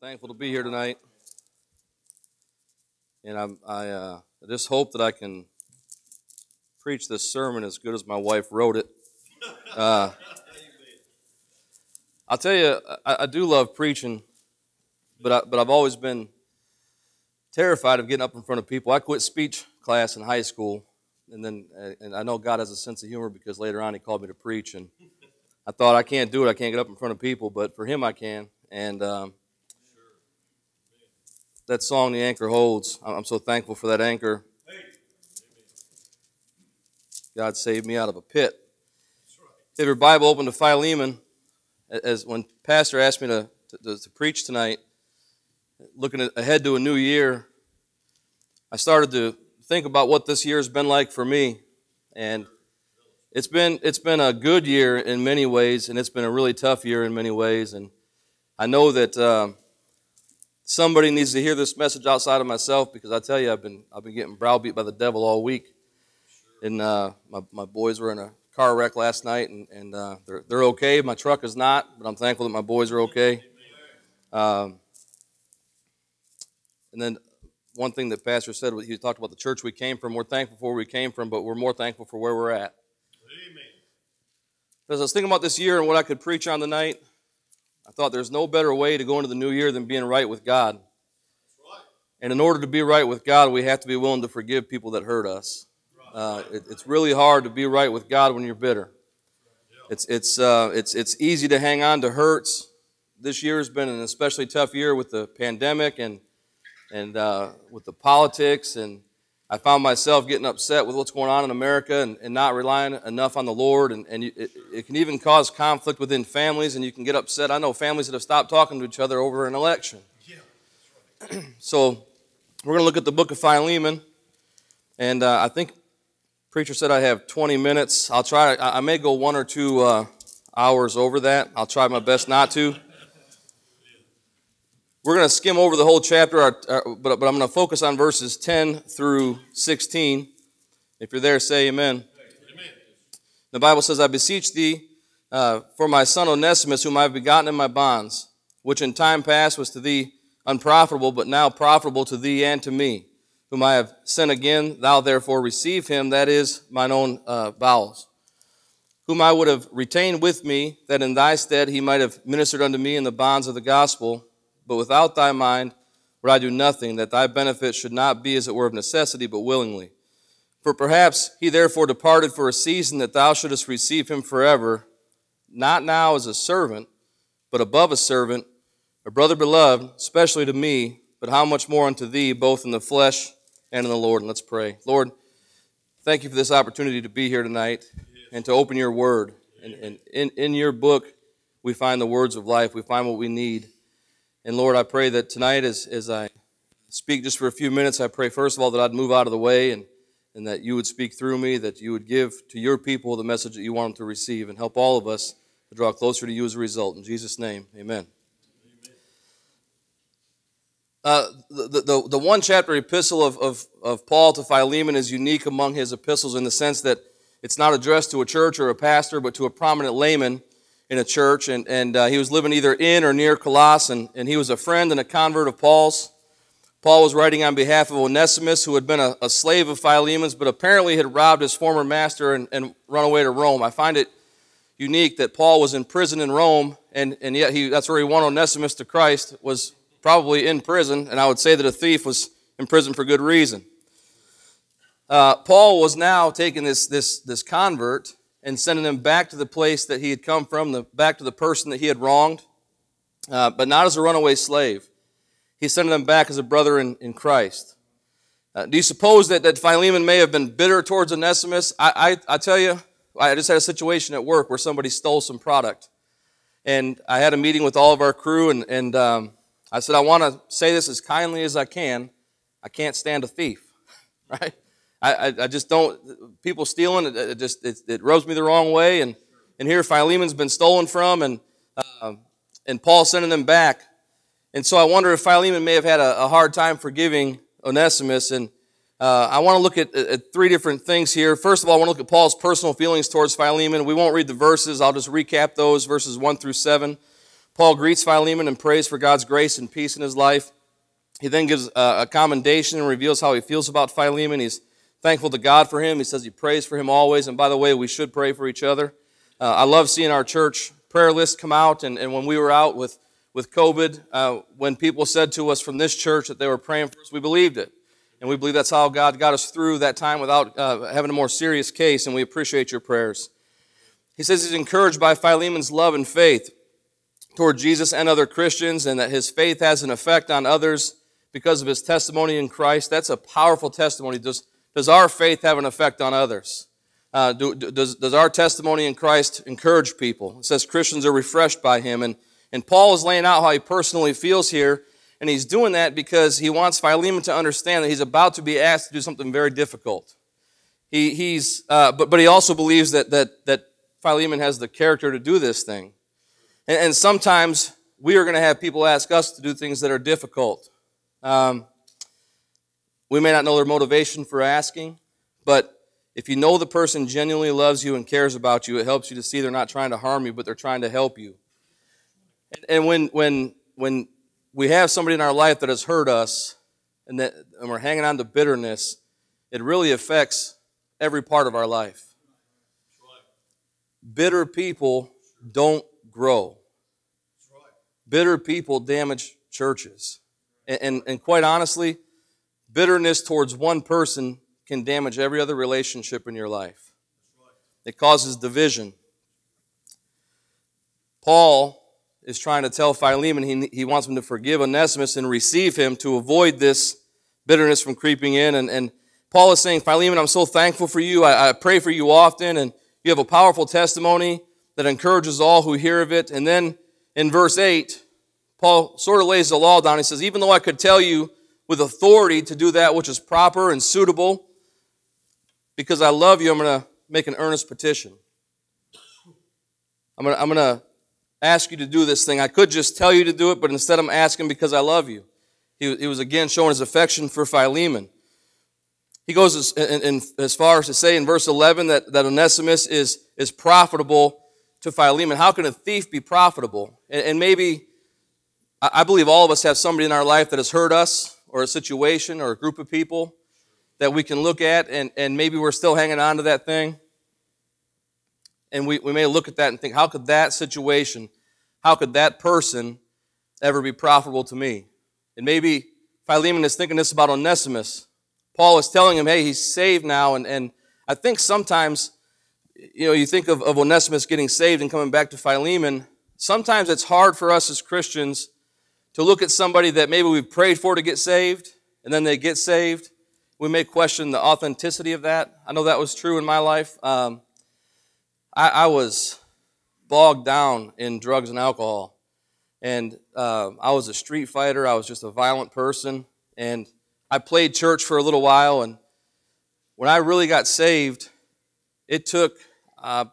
thankful to be here tonight, and I'm, I uh, just hope that I can preach this sermon as good as my wife wrote it. Uh, I'll tell you, I, I, do love preaching, but I, but I've always been terrified of getting up in front of people. I quit speech class in high school, and then and I know God has a sense of humor because later on He called me to preach, and I thought I can't do it. I can't get up in front of people, but for Him I can, and. Um, that song, The Anchor Holds. I'm so thankful for that anchor. God saved me out of a pit. If your Bible open to Philemon, as when Pastor asked me to, to, to preach tonight, looking ahead to a new year, I started to think about what this year has been like for me. And it's been, it's been a good year in many ways, and it's been a really tough year in many ways. And I know that. Um, somebody needs to hear this message outside of myself because I tell you, I've been I've been getting browbeat by the devil all week. And uh, my my boys were in a car wreck last night, and and uh, they're they're okay. My truck is not, but I'm thankful that my boys are okay. Um, and then one thing that Pastor said, he talked about the church we came from. We're thankful for where we came from, but we're more thankful for where we're at. Amen. As I was thinking about this year and what I could preach on tonight, thought there's no better way to go into the new year than being right with God. And in order to be right with God, we have to be willing to forgive people that hurt us. Uh, it, it's really hard to be right with God when you're bitter. It's, it's, uh, it's, it's easy to hang on to hurts. This year has been an especially tough year with the pandemic and, and uh, with the politics and I found myself getting upset with what's going on in America and, and not relying enough on the Lord. And, and it, it, can even cause conflict within families, and you can get upset. I know families that have stopped talking to each other over an election. Yeah, right. so we're going to look at the book of Philemon. And uh, I think preacher said I have 20 minutes. I'll try. I, I may go one or two uh, hours over that. I'll try my best not to. We're going to skim over the whole chapter, but, but I'm going to focus on verses 10 through 16. If you're there, say amen. amen. The Bible says, I beseech thee uh, for my son Onesimus, whom I have begotten in my bonds, which in time past was to thee unprofitable, but now profitable to thee and to me, whom I have sent again. Thou therefore receive him, that is mine own uh, bowels, whom I would have retained with me, that in thy stead he might have ministered unto me in the bonds of the gospel but without thy mind would I do nothing, that thy benefit should not be as it were of necessity, but willingly. For perhaps he therefore departed for a season that thou shouldest receive him forever, not now as a servant, but above a servant, a brother beloved, especially to me, but how much more unto thee, both in the flesh and in the Lord. And let's pray. Lord, thank you for this opportunity to be here tonight and to open your word. And, and in, in your book, we find the words of life, we find what we need. And Lord, I pray that tonight, as, as I speak just for a few minutes, I pray first of all that I'd move out of the way and, and that you would speak through me, that you would give to your people the message that you want them to receive, and help all of us to draw closer to you as a result. In Jesus' name, amen. Uh, the, the, the one chapter epistle of, of, of Paul to Philemon is unique among his epistles in the sense that it's not addressed to a church or a pastor, but to a prominent layman in a church, and, and uh, he was living either in or near Colossus, and, and he was a friend and a convert of Paul's. Paul was writing on behalf of Onesimus, who had been a, a slave of Philemon's, but apparently had robbed his former master and, and run away to Rome. I find it unique that Paul was in prison in Rome, and, and yet he, that's where he won Onesimus to Christ, was probably in prison, and I would say that a thief was in prison for good reason. Uh, Paul was now taking this, this, this convert and sending him back to the place that he had come from, the, back to the person that he had wronged, uh, but not as a runaway slave. He's sending them back as a brother in, in Christ. Uh, do you suppose that, that Philemon may have been bitter towards Onesimus? I, I, I tell you, I just had a situation at work where somebody stole some product. And I had a meeting with all of our crew, and, and um, I said, I want to say this as kindly as I can. I can't stand a thief, right? I, I, just don't, people stealing, it, it just, it, it, rubs me the wrong way. And, and here Philemon's been stolen from and, uh, and Paul sending them back. And so I wonder if Philemon may have had a, a hard time forgiving Onesimus. And uh, I want to look at, at, three different things here. First of all, I want to look at Paul's personal feelings towards Philemon. We won't read the verses. I'll just recap those, verses 1 through 7. Paul greets Philemon and prays for God's grace and peace in his life. He then gives a commendation and reveals how he feels about Philemon. He's thankful to God for him. He says he prays for him always. And by the way, we should pray for each other. Uh, I love seeing our church prayer list come out. And, and when we were out with, with COVID, uh, when people said to us from this church that they were praying for us, we believed it. And we believe that's how God got us through that time without uh, having a more serious case. And we appreciate your prayers. He says he's encouraged by Philemon's love and faith toward Jesus and other Christians, and that his faith has an effect on others because of his testimony in Christ. That's a powerful testimony. Does, does our faith have an effect on others? Uh, do, does, does our testimony in Christ encourage people? It says Christians are refreshed by him. And, and Paul is laying out how he personally feels here. And he's doing that because he wants Philemon to understand that he's about to be asked to do something very difficult. He, he's, uh, but, but he also believes that, that, that Philemon has the character to do this thing. And, and sometimes we are going to have people ask us to do things that are difficult. Um, we may not know their motivation for asking, but if you know the person genuinely loves you and cares about you, it helps you to see they're not trying to harm you, but they're trying to help you. And, and when, when, when we have somebody in our life that has hurt us and, that, and we're hanging on to bitterness, it really affects every part of our life. Bitter people don't grow. Bitter people damage churches. And, and, and, quite honestly, bitterness towards one person can damage every other relationship in your life. It causes division. Paul is trying to tell Philemon he, he wants him to forgive Onesimus and receive him to avoid this bitterness from creeping in. And, and Paul is saying, Philemon, I'm so thankful for you. I, I pray for you often, and you have a powerful testimony that encourages all who hear of it. And then in verse 8, Paul sort of lays the law down. He says, Even though I could tell you with authority to do that which is proper and suitable, because I love you, I'm going to make an earnest petition. I'm going to, I'm to ask you to do this thing. I could just tell you to do it, but instead I'm asking because I love you. He, he was again showing his affection for Philemon. He goes as, in, in, as far as to say in verse 11 that, that Onesimus is, is profitable to Philemon. How can a thief be profitable? And, and maybe, I believe all of us have somebody in our life that has hurt us, or a situation, or a group of people that we can look at, and, and maybe we're still hanging on to that thing. And we, we may look at that and think, how could that situation, how could that person ever be profitable to me? And maybe Philemon is thinking this about Onesimus. Paul is telling him, hey, he's saved now. And, and I think sometimes, you know, you think of, of Onesimus getting saved and coming back to Philemon. Sometimes it's hard for us as Christians to look at somebody that maybe we've prayed for to get saved, and then they get saved. We may question the authenticity of that. I know that was true in my life. Um, I, I, was bogged down in drugs and alcohol. And uh, I was a street fighter. I was just a violent person. And I played church for a little while, and when I really got saved, it took uh,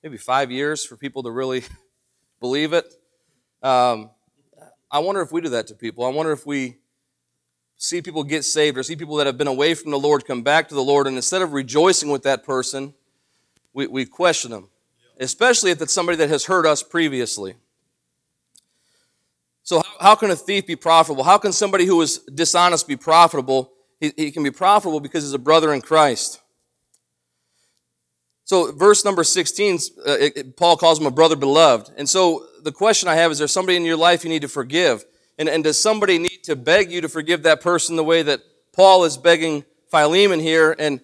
maybe five years for people to really believe it. Um, I wonder if we do that to people. I wonder if we see people get saved or see people that have been away from the Lord come back to the Lord, and instead of rejoicing with that person, we, we question them, especially if it's somebody that has hurt us previously. So, how, how can a thief be profitable? How can somebody who is dishonest be profitable? He, he can be profitable because he's a brother in Christ. So, verse number 16, uh, it, it, Paul calls him a brother beloved. And so, the question I have is there somebody in your life you need to forgive? And, and does somebody need to beg you to forgive that person the way that Paul is begging Philemon here? And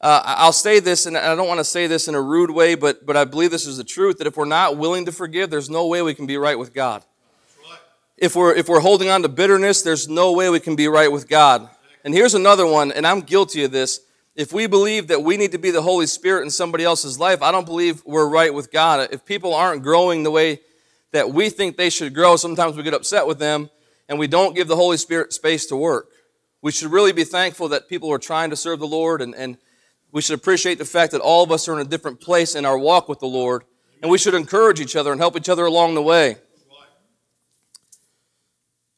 uh, I'll say this, and I don't want to say this in a rude way, but, but I believe this is the truth that if we're not willing to forgive, there's no way we can be right with God if we're, if we're holding on to bitterness, there's no way we can be right with God. And here's another one, and I'm guilty of this. If we believe that we need to be the Holy Spirit in somebody else's life, I don't believe we're right with God. If people aren't growing the way that we think they should grow, sometimes we get upset with them and we don't give the Holy Spirit space to work. We should really be thankful that people are trying to serve the Lord and, and we should appreciate the fact that all of us are in a different place in our walk with the Lord. And we should encourage each other and help each other along the way.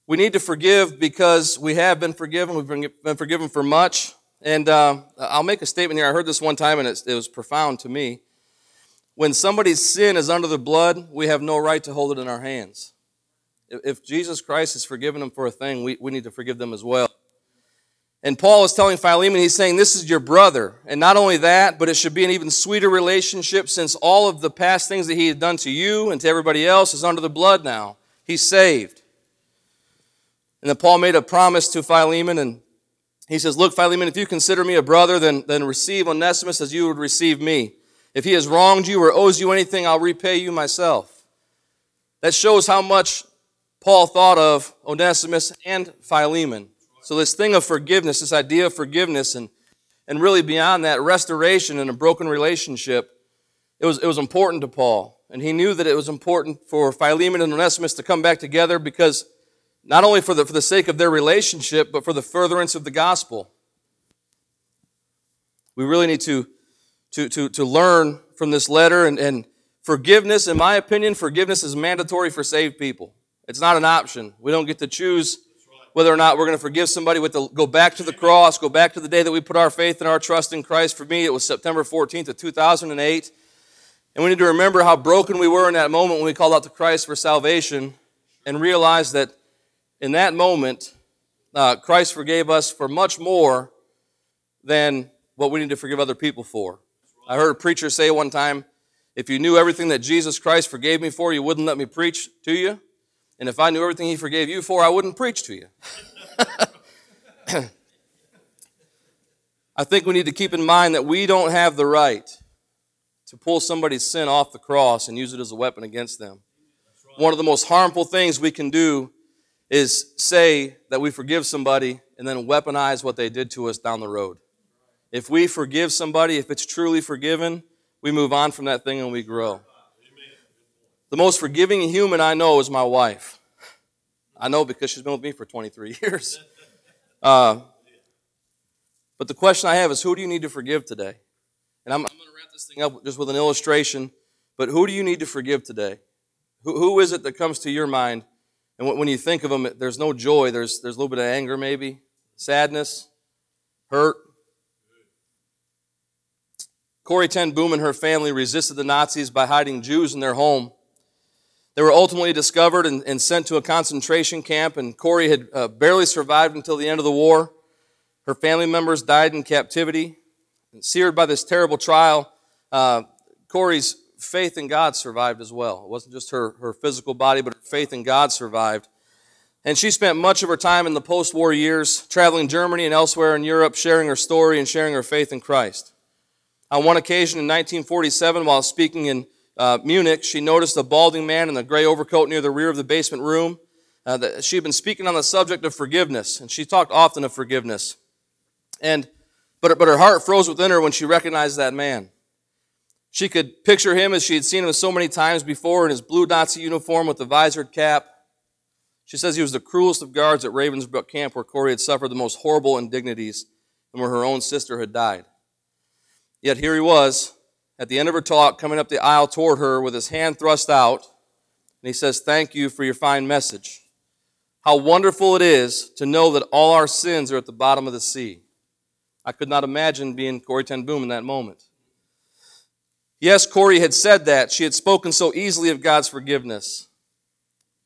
We need to forgive because we have been forgiven. We've been, forgiven for much. And uh, I'll make a statement here. I heard this one time and it, it was profound to me. When somebody's sin is under the blood, we have no right to hold it in our hands. If Jesus Christ has forgiven them for a thing, we, we need to forgive them as well. And Paul is telling Philemon, he's saying, This is your brother. And not only that, but it should be an even sweeter relationship since all of the past things that he had done to you and to everybody else is under the blood now. He's saved. And then Paul made a promise to Philemon, and he says, Look, Philemon, if you consider me a brother, then, then receive Onesimus as you would receive me. If he has wronged you or owes you anything, I'll repay you myself. That shows how much Paul thought of Onesimus and Philemon. So, this thing of forgiveness, this idea of forgiveness, and, and really beyond that, restoration in a broken relationship, it was, it was important to Paul. And he knew that it was important for Philemon and Onesimus to come back together because not only for the, for the sake of their relationship, but for the furtherance of the gospel. We really need to, to, to, to learn from this letter, and, and forgiveness, in my opinion, forgiveness is mandatory for saved people. It's not an option. We don't get to choose whether or not we're going to forgive somebody with the go back to the cross, go back to the day that we put our faith and our trust in Christ. For me, it was September 14th of 2008. And we need to remember how broken we were in that moment when we called out to Christ for salvation and realize that in that moment, uh, Christ forgave us for much more than what we need to forgive other people for. I heard a preacher say one time, if you knew everything that Jesus Christ forgave me for, you wouldn't let me preach to you. And if I knew everything He forgave you for, I wouldn't preach to you. I think we need to keep in mind that we don't have the right to pull somebody's sin off the cross and use it as a weapon against them. One of the most harmful things we can do is say that we forgive somebody and then weaponize what they did to us down the road. If we forgive somebody, if it's truly forgiven, we move on from that thing and we grow. The most forgiving human I know is my wife. I know because she's been with me for 23 years. Uh, but the question I have is who do you need to forgive today? And I'm, I'm going to wrap this thing up just with an illustration. But who do you need to forgive today? Who, who is it that comes to your mind? And when you think of them, there's no joy. There's, there's a little bit of anger, maybe, sadness, hurt. Corrie ten Boom and her family resisted the Nazis by hiding Jews in their home. They were ultimately discovered and, and sent to a concentration camp, and Corrie had uh, barely survived until the end of the war. Her family members died in captivity. And seared by this terrible trial, uh, Corrie's faith in God survived as well. It wasn't just her, her physical body, but her faith in God survived. And she spent much of her time in the post war years traveling Germany and elsewhere in Europe, sharing her story and sharing her faith in Christ. On one occasion in 1947, while speaking in uh, Munich, she noticed a balding man in a gray overcoat near the rear of the basement room. Uh, that she had been speaking on the subject of forgiveness, and she talked often of forgiveness. And but, but her heart froze within her when she recognized that man. She could picture him as she had seen him so many times before in his blue Nazi uniform with the visored cap. She says he was the cruelest of guards at Ravensbrück camp where Corrie had suffered the most horrible indignities and where her own sister had died. Yet here he was, at the end of her talk, coming up the aisle toward her with his hand thrust out, and he says, Thank you for your fine message. How wonderful it is to know that all our sins are at the bottom of the sea. I could not imagine being Corrie ten Boom in that moment. Yes, Corrie had said that. She had spoken so easily of God's forgiveness.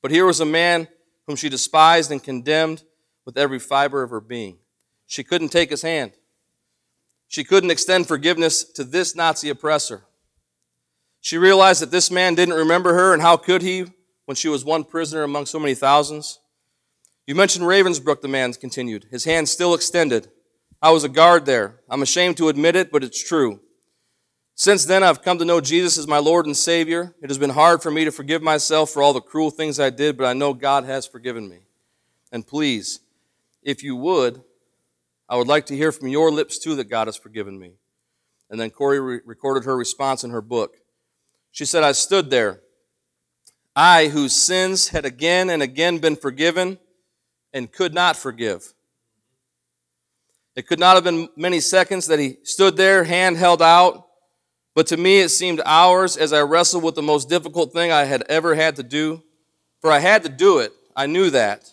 But here was a man whom she despised and condemned with every fiber of her being. She couldn't take his hand. She couldn't extend forgiveness to this Nazi oppressor. She realized that this man didn't remember her, and how could he when she was one prisoner among so many thousands? You mentioned Ravensbrück, the man continued, his hand still extended. I was a guard there. I'm ashamed to admit it, but it's true. Since then, I've come to know Jesus as my Lord and Savior. It has been hard for me to forgive myself for all the cruel things I did, but I know God has forgiven me. And please, if you would, I would like to hear from your lips too that God has forgiven me. And then Corrie re- recorded her response in her book. She said, I stood there, I whose sins had again and again been forgiven and could not forgive. It could not have been many seconds that he stood there, hand held out, but to me it seemed hours as I wrestled with the most difficult thing I had ever had to do. For I had to do it. I knew that.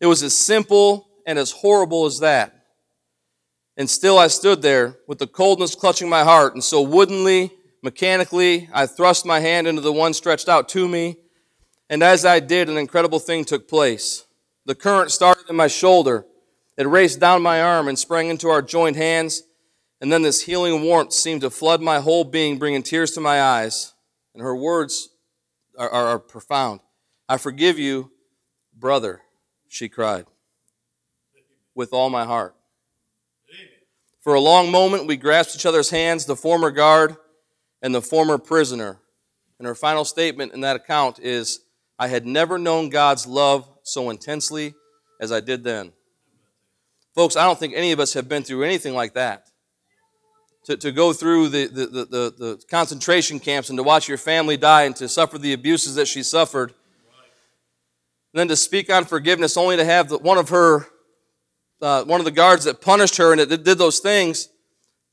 It was as simple and as horrible as that. And still I stood there with the coldness clutching my heart and so woodenly Mechanically, I thrust my hand into the one stretched out to me, and as I did, an incredible thing took place. The current started in my shoulder, it raced down my arm and sprang into our joined hands, and then this healing warmth seemed to flood my whole being, bringing tears to my eyes. And her words are, are, are profound. I forgive you, brother, she cried, with all my heart. For a long moment, we grasped each other's hands, the former guard and the former prisoner. And her final statement in that account is I had never known God's love so intensely as I did then. Folks, I don't think any of us have been through anything like that. To, to go through the, the, the, the, the concentration camps and to watch your family die and to suffer the abuses that she suffered. And then to speak on forgiveness only to have the, one of her, uh, one of the guards that punished her and that did those things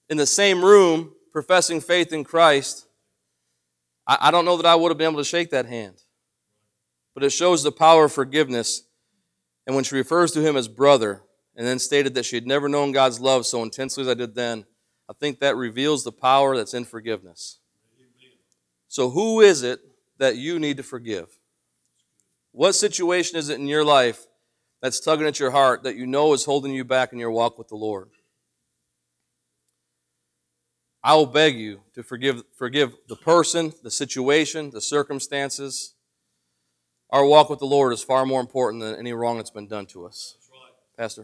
in the same room professing faith in Christ, I, I don't know that I would have been able to shake that hand. But it shows the power of forgiveness. And when she refers to him as brother, and then stated that she had never known God's love so intensely as I did then, I think that reveals the power that's in forgiveness. So, who is it that you need to forgive? What situation is it in your life that's tugging at your heart that you know is holding you back in your walk with the Lord? I will beg you to forgive, forgive the person, the situation, the circumstances. Our walk with the Lord is far more important than any wrong that's been done to us. Pastor.